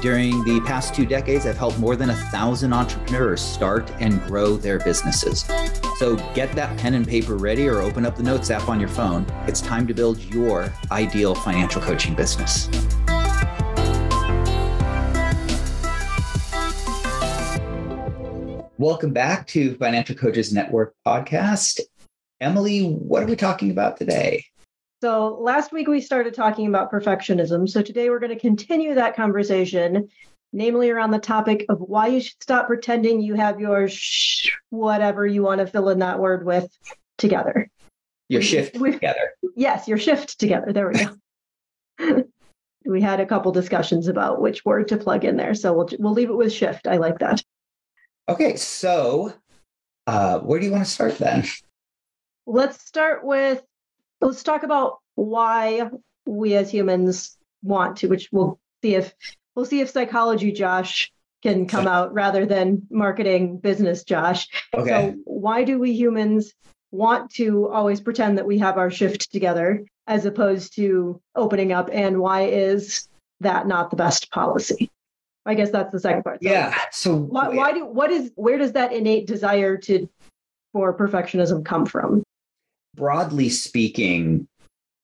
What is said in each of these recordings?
during the past two decades, I've helped more than a thousand entrepreneurs start and grow their businesses. So get that pen and paper ready or open up the Notes app on your phone. It's time to build your ideal financial coaching business. Welcome back to Financial Coaches Network podcast. Emily, what are we talking about today? So last week we started talking about perfectionism. So today we're going to continue that conversation, namely around the topic of why you should stop pretending you have your sh- whatever you want to fill in that word with together. Your shift we, together. Yes, your shift together. There we go. we had a couple discussions about which word to plug in there, so we'll we'll leave it with shift. I like that. Okay, so uh, where do you want to start then? Let's start with let's talk about why we as humans want to, which we'll see if we'll see if psychology Josh can come out rather than marketing business Josh. Okay. So why do we humans want to always pretend that we have our shift together as opposed to opening up and why is that not the best policy? I guess that's the second part. So yeah. So why, why do what is where does that innate desire to for perfectionism come from? Broadly speaking,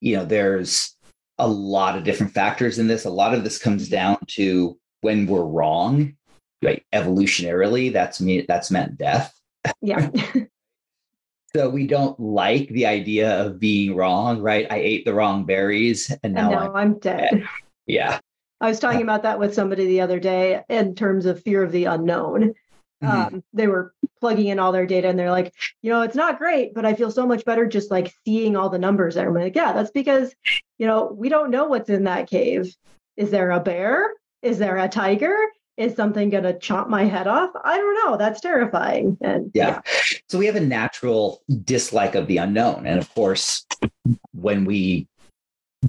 you know, there's a lot of different factors in this. A lot of this comes down to when we're wrong, right? Evolutionarily, that's me that's meant death. Yeah. so we don't like the idea of being wrong, right? I ate the wrong berries and now, and now I'm, I'm, dead. dead. Yeah. I was talking uh, about that with somebody the other day in terms of fear of the unknown. Mm-hmm. Um, they were plugging in all their data and they're like, you know, it's not great, but I feel so much better just like seeing all the numbers there. I'm like, yeah, that's because, you know, we don't know what's in that cave. Is there a bear? Is there a tiger? Is something going to chop my head off? I don't know. That's terrifying. And yeah. yeah. So we have a natural dislike of the unknown. And of course, when we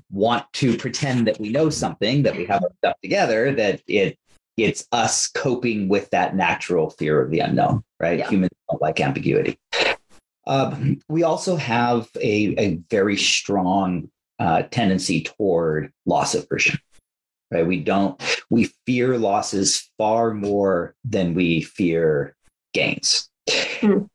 want to pretend that we know something, that we have our stuff together, that it it's us coping with that natural fear of the unknown, right? Yeah. Humans don't like ambiguity. Um, we also have a, a very strong uh, tendency toward loss aversion, right? We don't, we fear losses far more than we fear gains. Mm.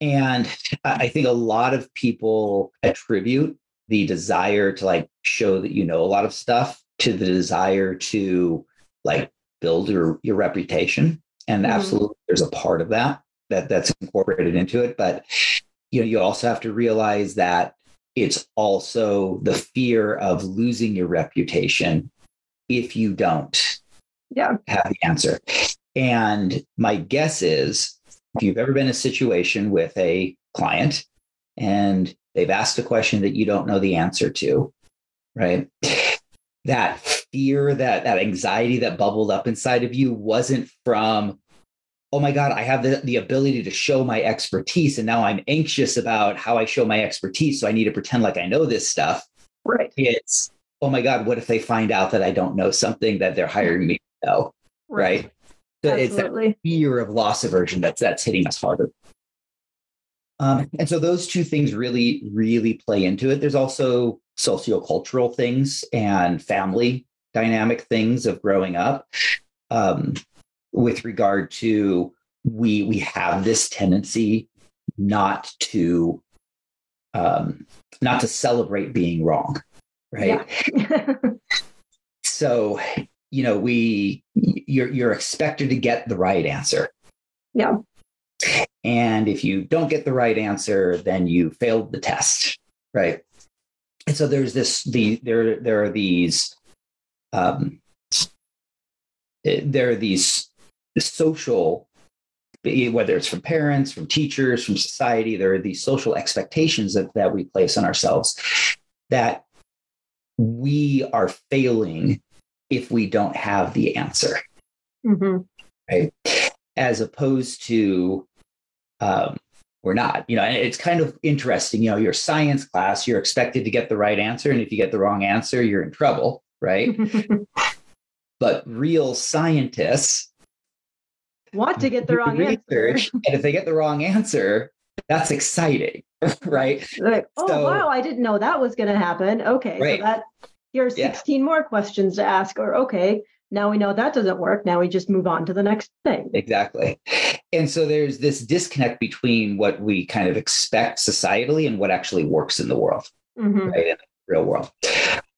And I think a lot of people attribute the desire to like show that you know a lot of stuff to the desire to like build your your reputation and mm-hmm. absolutely there's a part of that that that's incorporated into it but you know you also have to realize that it's also the fear of losing your reputation if you don't yeah. have the answer and my guess is if you've ever been in a situation with a client and they've asked a question that you don't know the answer to right that fear, that that anxiety that bubbled up inside of you wasn't from, oh my God, I have the, the ability to show my expertise. And now I'm anxious about how I show my expertise. So I need to pretend like I know this stuff. Right. It's, oh my God, what if they find out that I don't know something that they're hiring me to know? Right. right? So Absolutely. it's that fear of loss aversion that's that's hitting us harder. Um, and so those two things really, really play into it. There's also sociocultural things and family dynamic things of growing up um, with regard to we we have this tendency not to um, not to celebrate being wrong right? Yeah. so you know we you're you're expected to get the right answer. Yeah. And if you don't get the right answer then you failed the test right? And so there's this the there there are these um, there are these social whether it's from parents from teachers from society there are these social expectations that, that we place on ourselves that we are failing if we don't have the answer mm-hmm. right as opposed to um, we're not. You know, and it's kind of interesting. You know, your science class, you're expected to get the right answer, and if you get the wrong answer, you're in trouble, right? but real scientists want to get the wrong research, answer. and if they get the wrong answer, that's exciting, right? like, oh So- wow, I didn't know that was going to happen. Okay, Right. so that here's Yeah. 16 more questions to ask. Or okay, now we know that doesn't work. Now we just move on to the next thing. Exactly. And so there's this disconnect between what we kind of expect societally and what actually works in the world. Mhm. right in the real world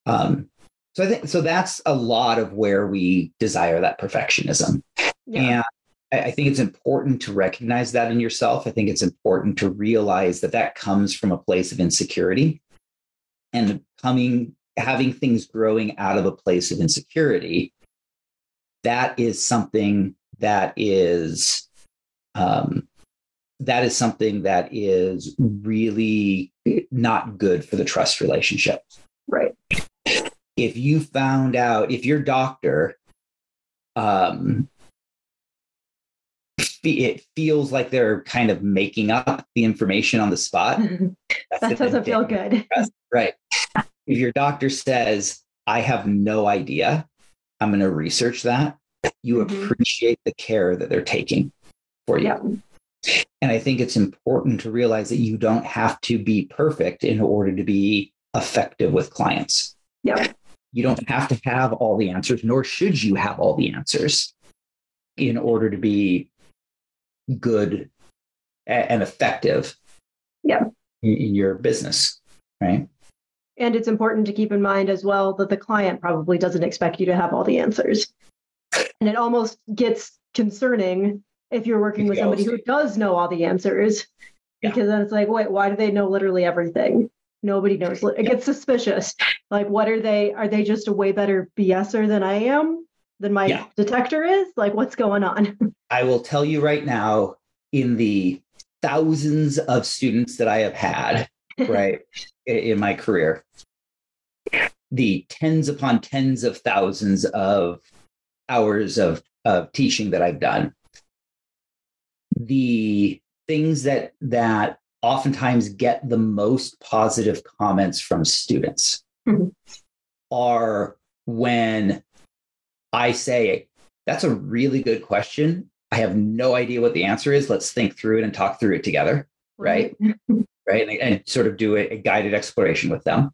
um, so i think so that's a lot of where we desire that perfectionism Yeah. and I, I think it's important to recognize that in yourself i think it's important to realize that that comes from a place of insecurity and coming having things growing out of a place of insecurity that is something that is um, that is something that is really not good for the trust relationship Right. If you found out if your doctor um it feels like they're kind of making up the information on the spot that's that doesn't feel good. right if your doctor says i have no idea i'm going to research that you Mhm. appreciate the care that they're taking for you Yeah. and i think it's important to realize that you don't have to be perfect in order to be effective with clients Yeah. You don't have to have all the answers, nor should you have all the answers in order to be good and effective Yeah. in, your business, right? And it's important to keep in mind as well that the client probably doesn't expect you to have all the answers. And it almost gets concerning if you're working with somebody who does know all the answers, Yeah. because then it's like, wait, why do they know literally everything? Nobody knows. It gets suspicious. Like, what are they? Are they just a way better BSer than I am? Than my Yeah. detector is? Like, what's going on? I will tell you right now, in the thousands of students that I have had, right, in my career, the tens upon tens of thousands of hours of, of teaching that I've done, the things that that oftentimes get the most positive comments from students Mhm. are when I say, that's a really good question. I have no idea what the answer is. Let's think through it and talk through it together, Right. right? And, and sort of do a, a guided exploration with them.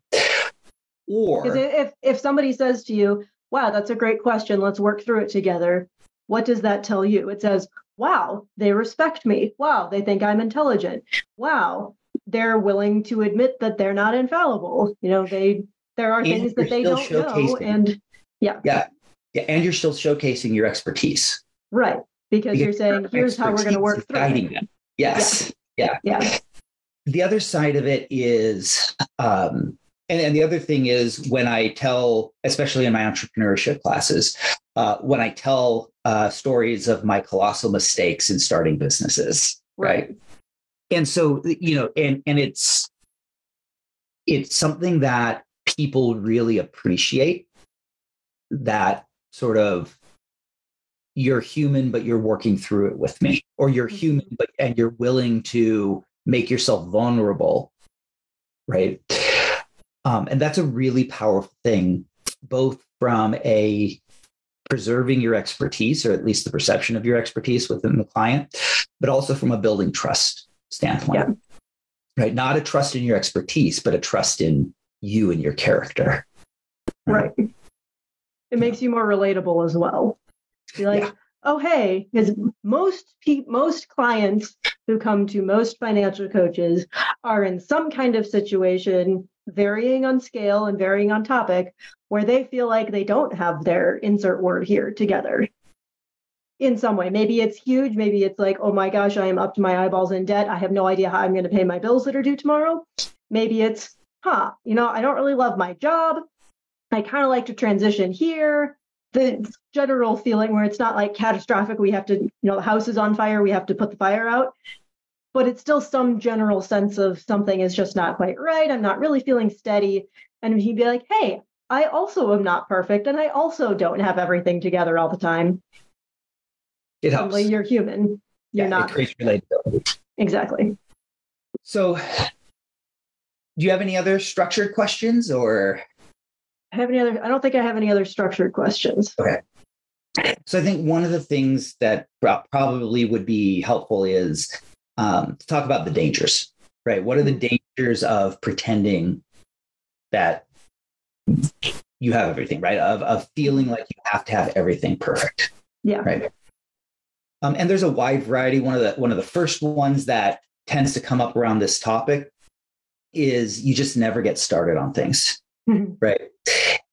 Or if if somebody says to you, "Wow, that's a great question. Let's work through it together," what does that tell you? It says, "Wow, they respect me. Wow, they think I'm intelligent. Wow, they're willing to admit that they're not infallible. You know, they there are And things that they don't know." And yeah, Yeah. yeah, and you're still showcasing your expertise. right, because you're saying, "Here's how we're going to work through guiding them. Yes. Yeah. Yeah, the other side of it is um, and, and the other thing is when i tell especially in my entrepreneurship classes uh, when i tell uh, stories of my colossal mistakes in starting businesses right? And so you know and and it's it's something that people really appreciate that sort of you're human but you're working through it with me or you're human but and you're willing to make yourself vulnerable right um, and that's a really powerful thing both from a preserving your expertise or at least the perception of your expertise within the client but also from a building trust standpoint Yeah. right not a trust in your expertise but a trust in you and your character right. It makes you more relatable as well. Be like, Yeah. oh hey, because most pe- most clients who come to most financial coaches are in some kind of situation, varying on scale and varying on topic, where they feel like they don't have their insert word here together. In some way, maybe it's huge. Maybe it's like, oh my gosh, I am up to my eyeballs in debt. I have no idea how I'm going to pay my bills that are due tomorrow. Maybe it's, huh, you know, I don't really love my job. I kind of like to transition here. The general feeling where it's not like catastrophic. We have to, you know, the house is on fire. We have to put the fire out. But it's still some general sense of something is just not quite right. I'm not really feeling steady. And he'd be like, hey, I also am not perfect. And I also don't have everything together all the time. it helps Suddenly you're human. You're Yeah, not. it creates relatability exactly. So, do you have any other structured questions or? Have any other? I don't think I have any other structured questions. Okay. So I think one of the things that probably would be helpful is um, to talk about the dangers, right? What are the mm-hmm. dangers of pretending that you have everything, right? Of, of feeling like you have to have everything perfect. Yeah. Right. Um, and there's a wide variety. One of the one of the first ones that tends to come up around this topic is you just never get started on things. Mm-hmm. Right.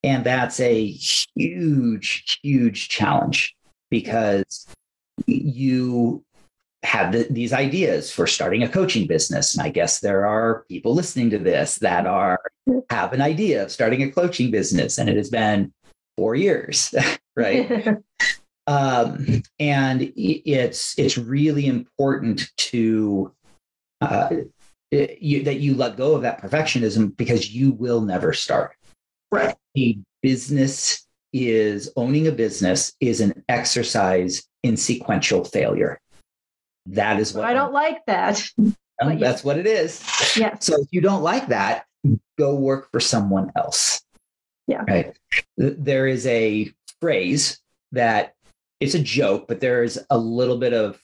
And that's a huge, huge challenge because you have the, these ideas for starting a coaching business. And I guess there are people listening to this that are have an idea of starting a coaching business, and it has been four years, right? um, and it's it's really important to uh, you, that you let go of that perfectionism because you will never start. Right. A business is owning a business is an exercise in sequential failure. That is what I don't like that. that's what it is. Yeah. So if you don't like that, go work for someone else. Yeah. Right. There is a phrase that it's a joke, but there is a little bit of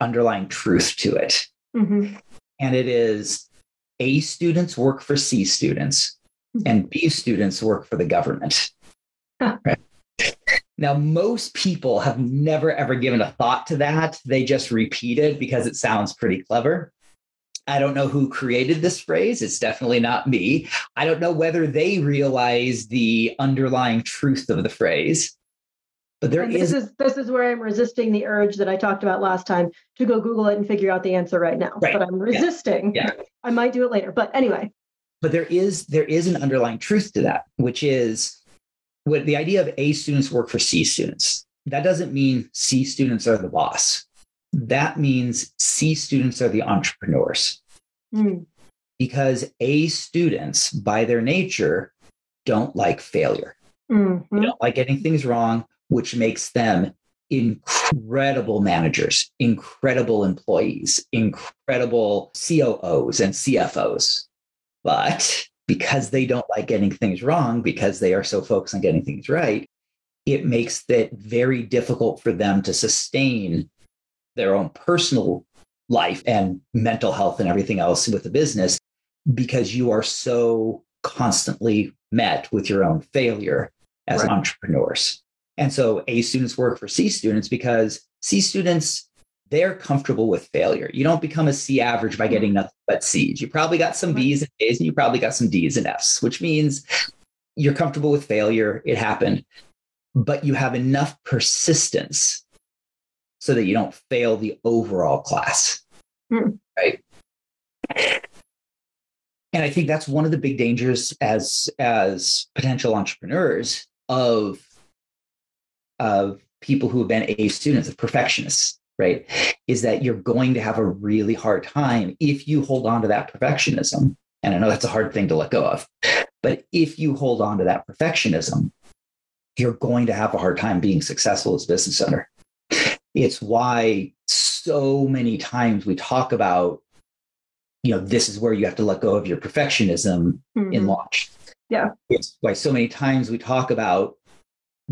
underlying truth to it. Mm-hmm. And it is A students work for C students mm-hmm. and B students work for the government. Huh. Right. Now, most people have never ever given a thought to that. They just repeat it because it sounds pretty clever. I don't know who created this phrase. It's definitely not me. I don't know whether they realize the underlying truth of the phrase. But there is, this is this is where I'm resisting the urge that I talked about last time to go Google it and figure out the answer right now. Right. But I'm resisting. Yeah. yeah. I might do it later. But anyway. But there is there is an underlying truth to that, which is what the idea of A students work for C students. That doesn't mean C students are the boss that means C students are the entrepreneurs. Mm. Because A students, by their nature, don't like failure. Mm-hmm. They don't like getting things wrong, which makes them incredible managers, incredible employees, incredible COOs and CFOs. But because they don't like getting things wrong, because they are so focused on getting things right, it makes it very difficult for them to sustain their own personal life and mental health and everything else with the business because you are so constantly met with your own failure as right. entrepreneurs. And so A students work for C students because C students, they're comfortable with failure. You don't become a C average by getting nothing but C's. You probably got some B's and A's and you probably got some D's and F's, which means you're comfortable with failure. It happened, but you have enough persistence so that you don't fail the overall class. Hmm. Right. And I think that's one of the big dangers as as potential entrepreneurs of of people who have been A students, of perfectionists, right? Is that you're going to have a really hard time if you hold on to that perfectionism. And I know that's a hard thing to let go of. But if you hold on to that perfectionism, you're going to have a hard time being successful as a business owner. It's why so many times we talk about, you know, this is where you have to let go of your perfectionism mm-hmm. in launch. Yeah. It's why so many times we talk about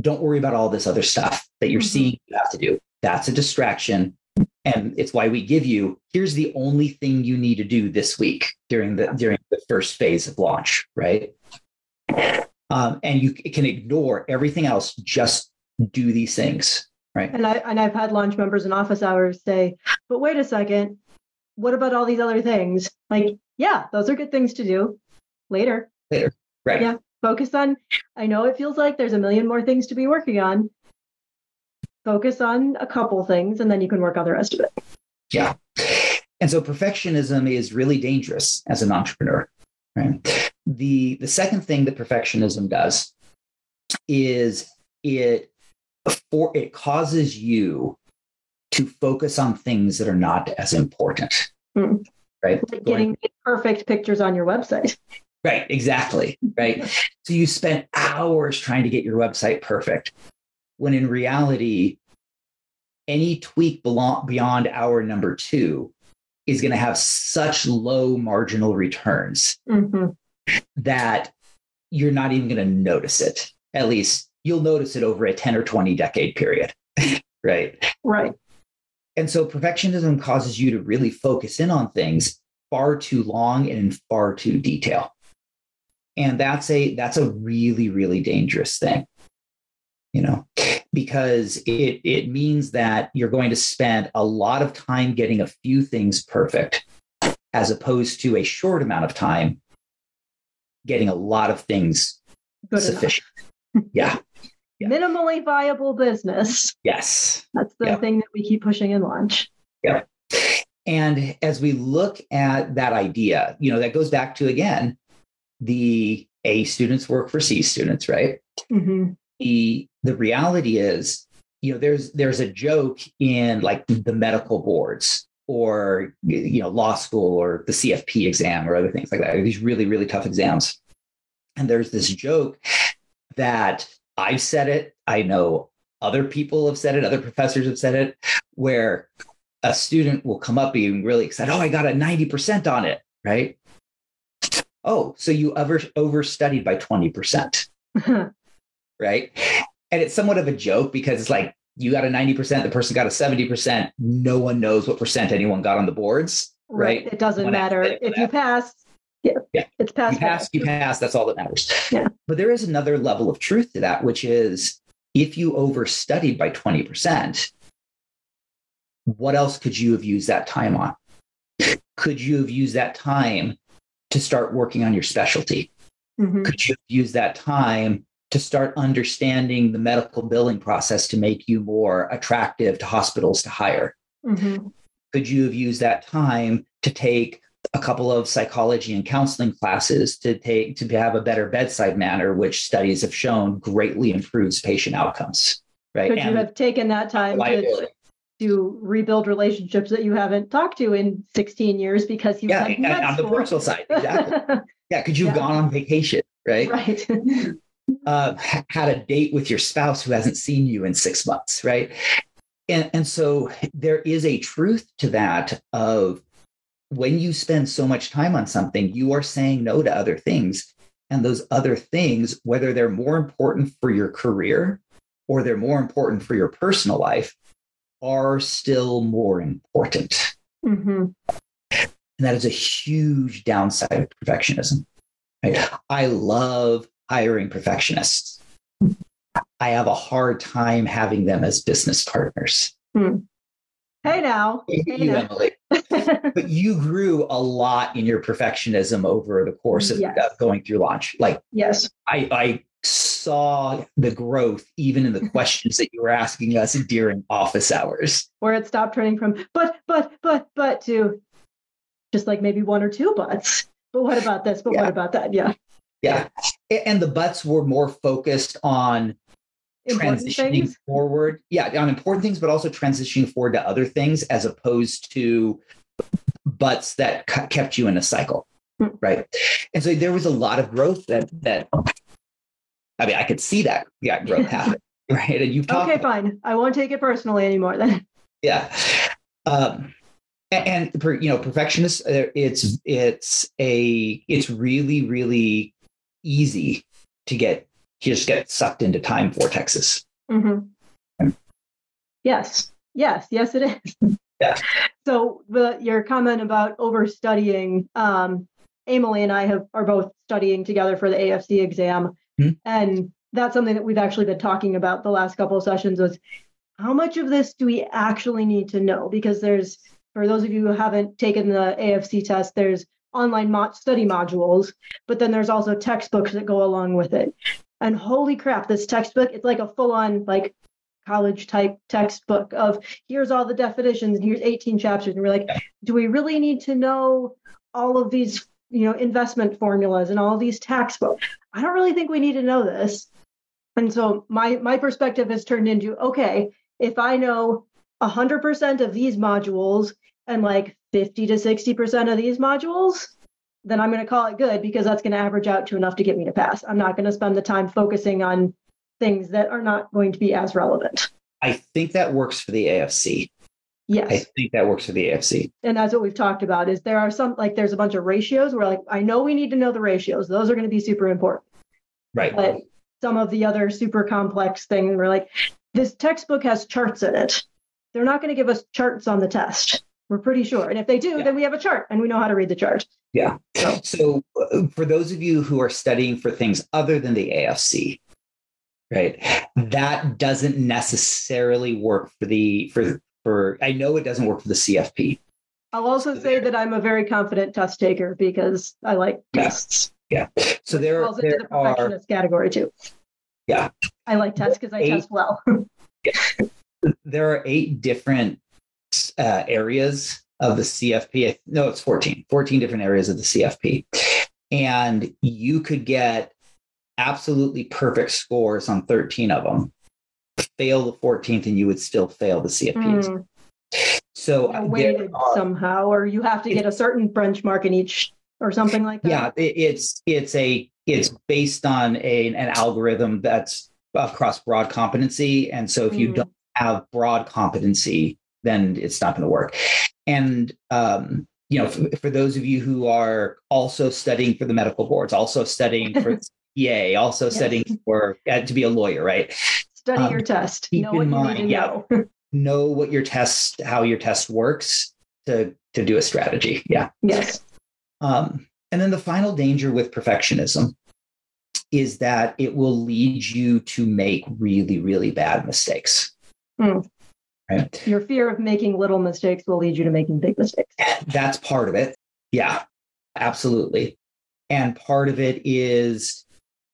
don't worry about all this other stuff that you're mm-hmm. seeing you have to do. That's a distraction. And it's why we give you here's the only thing you need to do this week during the during the first phase of launch, right? Um, and you can ignore everything else. Just do these things. Right. And I and I've had launch members in office hours say, but wait a second, what about all these other things? Like, yeah, those are good things to do later. Later. Right. Yeah. Focus on I know it feels like there's a million more things to be working on. Focus on a couple things and then you can work on the rest of it. Yeah. And so perfectionism is really dangerous as an entrepreneur. Right. The the second thing that perfectionism does is it for it causes you to focus on things that are not as important. Mm. Right. Like getting Going, perfect pictures on your website. Right, exactly. Right. so you spent hours trying to get your website perfect when in reality, any tweak beyond hour number two is going to have such low marginal returns hmm that you're not even going to notice it. At least you'll notice it over a 10 or 20 decade period. right. Right. And so perfectionism causes you to really focus in on things far too long and in far too detail. And that's a that's a really really dangerous thing. You know, because it it means that you're going to spend a lot of time getting a few things perfect as opposed to a short amount of time getting a lot of things Good sufficient. yeah. Yeah. Minimally viable business. Yes. That's the Yeah. thing that we keep pushing in launch. Yeah and as we look at that idea, you know, that goes back to again the A students work for C students, right? hmm The the reality is, you know, there's there's a joke in like the medical boards or you know law school or the CFP exam or other things like that. These really really tough exams. And there's this joke that I've said it, I know other people have said it, other professors have said it, where a student will come up being really excited. Oh, I got a 90% on it, right? Oh, so you over overstudied by 20%, right? And it's somewhat of a joke because it's like you got a 90%, the person got a 70%. No one knows what percent anyone got on the boards, right? It doesn't When matter. If you pass, yeah, Yeah. it's passed. you pass, you pass, that's all that matters. Yeah. But there is another level of truth to that, which is if you overstudied by 20%, what else could you have used that time on? Could you have used that time to start working on your specialty? Mhm. Could you use that time to start understanding the medical billing process to make you more attractive to hospitals to hire? Mhm. could you have used that time to take a couple of psychology and counseling classes to take to have a better bedside manner which studies have shown greatly improves patient outcomes right Could you have taken that time to. To rebuild relationships that you haven't talked to in 16 years because you yeah and on the personal side exactly. Yeah because you have Yeah. gone on vacation right, right. Uh, had a date with your spouse who hasn't seen you in six months right? And, and so there is a truth to that of when you spend so much time on something you are saying no to other things. And those other things whether they're more important for your career or they're more important for your personal life are still more important hmm and that is a huge downside of perfectionism. Right? I love hiring perfectionists. I have a hard time having them as business partners. Hey now. Hey You, now. Emily, but you grew a lot in your perfectionism over the course of Yes. going through launch. Like yes. I, I saw the growth even in the questions that you were asking us during office hours. Where it stopped turning from but, but, but, but to just like maybe one or two buts. But what about this? But Yeah. what about that? Yeah. Yeah. And the butts were more focused on Important transitioning things. forward yeah on important things but also transitioning forward to other things as opposed to butts that kept you in a cycle Hmm. right and so there was a lot of growth that that i mean i could see that yeah growth happen right and you've talked Okay, fine. I won't take it personally anymore then. yeah um a- and, you know perfectionists uh, it's it's a it's really really easy to get just get sucked into time vortexes hmm Yes. Yes. Yes, it is. Yeah. So the, your comment about overstudying, um, Emily and I have are both studying together for the AFC exam, Hmm. and that's something that we've actually been talking about the last couple of sessions. Was how much of this do we actually need to know? Because there's for those of you who haven't taken the AFC test, there's online mo- study modules, but then there's also textbooks that go along with it. And holy crap, this textbook, it's like a full on like college type textbook of here's all the definitions and here's 18 chapters. And we're like, do we really need to know all of these, you know, investment formulas and all these tax books? I don't really think we need to know this. And so my my perspective has turned into okay, if I know 100% of these modules and like 50 to 60% of these modules, then I'm going to call it good because that's going to average out to enough to get me to pass. I'm not going to spend the time focusing on things that are not going to be as relevant. I think that works for the AFC. Yes. I think that works for the AFC. And that's what we've talked about is there are some like there's a bunch of ratios where like I know we need to know the ratios. Those are going to be super important. Right. But some of the other super complex things we're like, this textbook has charts in it. They're not going to give us charts on the test. We're pretty sure. And if they do, Yeah. then we have a chart and we know how to read the chart. Yeah. So- So, uh, for those of you who are studying for things other than the AFC, right, that doesn't necessarily work for the for for. I know it doesn't work for the CFP. I'll also say that I'm a very confident test taker because I like tests. Yeah. tests. So there falls into there the are perfectionist category too. Yeah. I like tests because I Eight. test well. there are eight different uh, areas of the CFP. No, it's 14, 14 different areas of the CFP. And you could get absolutely perfect scores on 13 of them, fail the 14th, and you would still fail the CFPs. Mm, So weighted are- somehow, or you have to get a certain benchmark in each or something like that. yeah, it, it's it's a it's based on a, an algorithm that's across broad competency, and so if you Mm. don't have broad competency, then it's not going to work. And um, you know, for, for those of you who are also studying for the medical boards, also studying for CPA, also Yes. studying for uh, to be a lawyer, right? Study um, your test. keep Know what in mind, yeah. know. Know what your test, how your test works to to do a strategy. Yeah. yes. Um, and then the final danger with perfectionism is that it will lead you to make really, really bad mistakes. Hmm. Right. Your fear of making little mistakes will lead you to making big mistakes. That's part of it. Yeah, absolutely. And part of it is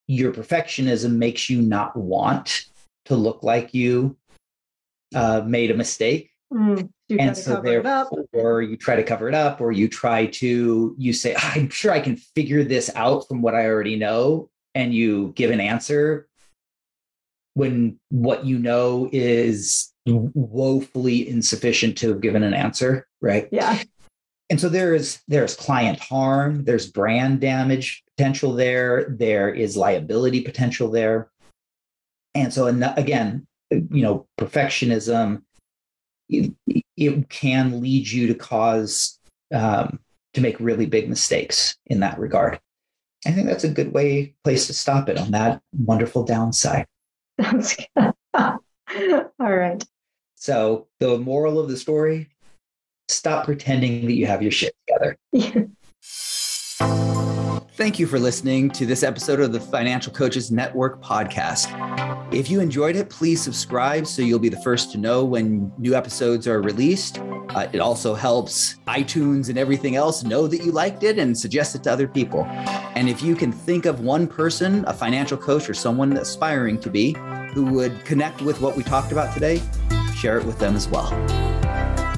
your perfectionism makes you not want to look like you uh, made a mistake. Mm, and so cover it up. therefore you try to cover it up or you try to you say i'm sure i can figure this out from what i already know and you give an answer when what you know is woefully insufficient to have given an answer right Yeah. and so there's there's client harm there's brand damage potential there there is liability potential there and so and again you know perfectionism it, it can lead you to cause um, to make really big mistakes in that regard i think that's a good way place to stop it on that wonderful downside Sounds good. All right. so the moral of the story stop pretending that you have your shit together Thank you for listening to this episode of the Financial Coaches Network podcast. If you enjoyed it, please subscribe so you'll be the first to know when new episodes are released. Uh, it also helps iTunes and everything else know that you liked it and suggest it to other people. And if you can think of one person, a financial coach or someone aspiring to be, who would connect with what we talked about today, share it with them as well.